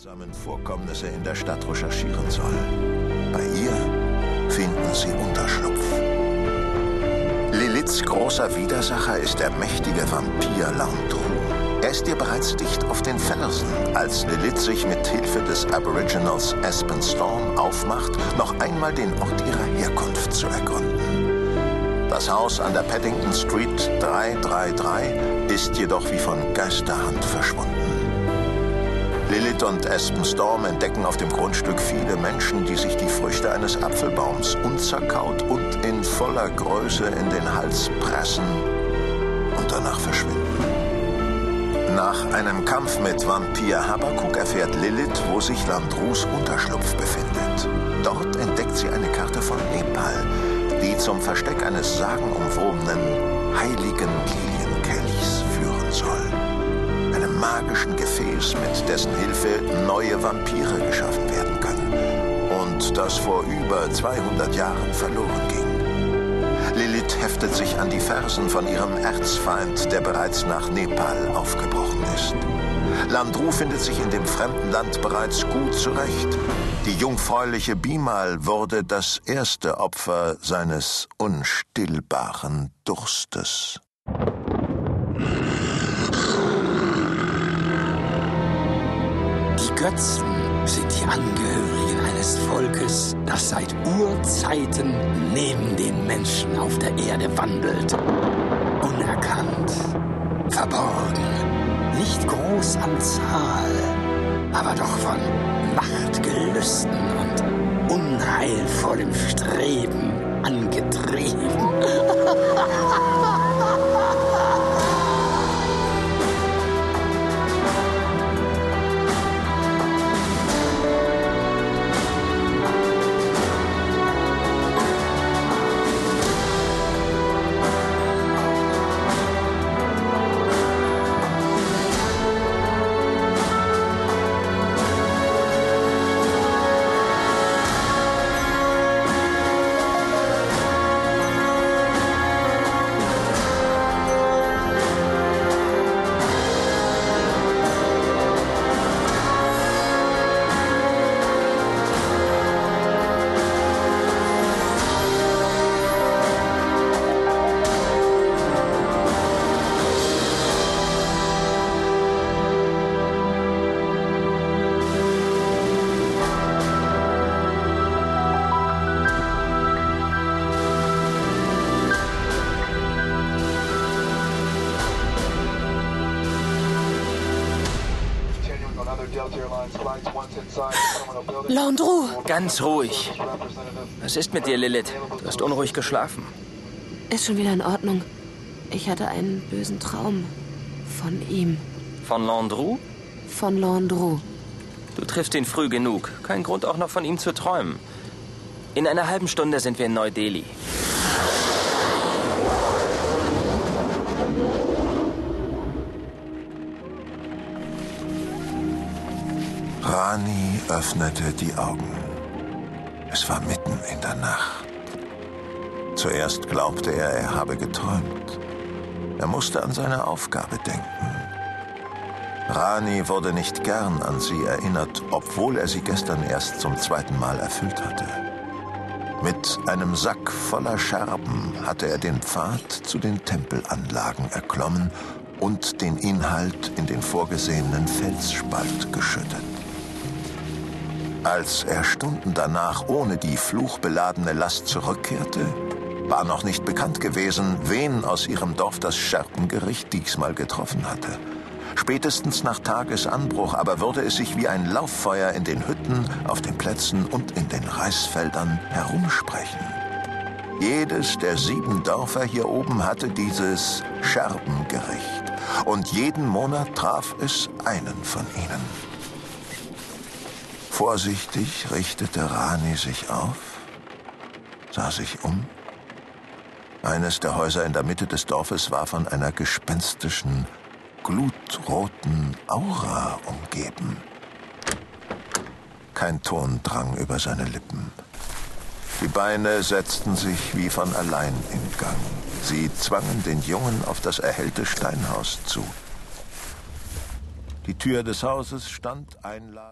seltsamen Vorkommnisse in der Stadt recherchieren soll. Bei ihr finden sie Unterschlupf. Liliths großer Widersacher ist der mächtige Vampir Landru. Er ist ihr bereits dicht auf den Fersen, als Lilith sich mit Hilfe des Aboriginals Aspen Storm aufmacht, noch einmal den Ort ihrer Herkunft zu ergründen. Das Haus an der Paddington Street 333 ist jedoch wie von Geisterhand verschwunden. Lilith und Aspen Storm entdecken auf dem Grundstück viele Menschen, die sich die Früchte eines Apfelbaums unzerkaut und in voller Größe in den Hals pressen und danach verschwinden. Nach einem Kampf mit Vampir Habakuk erfährt Lilith, wo sich Landrus Unterschlupf befindet. Dort entdeckt sie eine Karte von Nepal, die zum Versteck eines sagenumwobenen heiligen Lilienkelchs Gefäß, mit dessen Hilfe neue Vampire geschaffen werden können. Und das vor über 200 Jahren verloren ging. Lilith heftet sich an die Fersen von ihrem Erzfeind, der bereits nach Nepal aufgebrochen ist. Landru findet sich in dem fremden Land bereits gut zurecht. Die jungfräuliche Bimal wurde das erste Opfer seines unstillbaren Durstes. Götzen sind die Angehörigen eines Volkes, das seit Urzeiten neben den Menschen auf der Erde wandelt. Unerkannt, verborgen, nicht groß an Zahl, aber doch von Machtgelüsten und unheilvollem Streben angetrieben. Landru, Ganz ruhig. Was ist mit dir, Lilith? Du hast unruhig geschlafen. ist schon wieder in Ordnung. Ich hatte einen bösen Traum. Von ihm. Von Landru? Von Landru. Du triffst ihn früh genug. Kein Grund auch noch von ihm zu träumen. In einer halben Stunde sind wir in Neu-Delhi. Rani öffnete die Augen. Es war mitten in der Nacht. Zuerst glaubte er, er habe geträumt. Er musste an seine Aufgabe denken. Rani wurde nicht gern an sie erinnert, obwohl er sie gestern erst zum zweiten Mal erfüllt hatte. Mit einem Sack voller Scherben hatte er den Pfad zu den Tempelanlagen erklommen und den Inhalt in den vorgesehenen Felsspalt geschüttet. Als er Stunden danach ohne die fluchbeladene Last zurückkehrte, war noch nicht bekannt gewesen, wen aus ihrem Dorf das Scherbengericht diesmal getroffen hatte. Spätestens nach Tagesanbruch aber würde es sich wie ein Lauffeuer in den Hütten, auf den Plätzen und in den Reisfeldern herumsprechen. Jedes der sieben Dörfer hier oben hatte dieses Scherbengericht und jeden Monat traf es einen von ihnen. Vorsichtig richtete Rani sich auf, sah sich um. Eines der Häuser in der Mitte des Dorfes war von einer gespenstischen, glutroten Aura umgeben. Kein Ton drang über seine Lippen. Die Beine setzten sich wie von allein in Gang. Sie zwangen den Jungen auf das erhellte Steinhaus zu. Die Tür des Hauses stand einladend.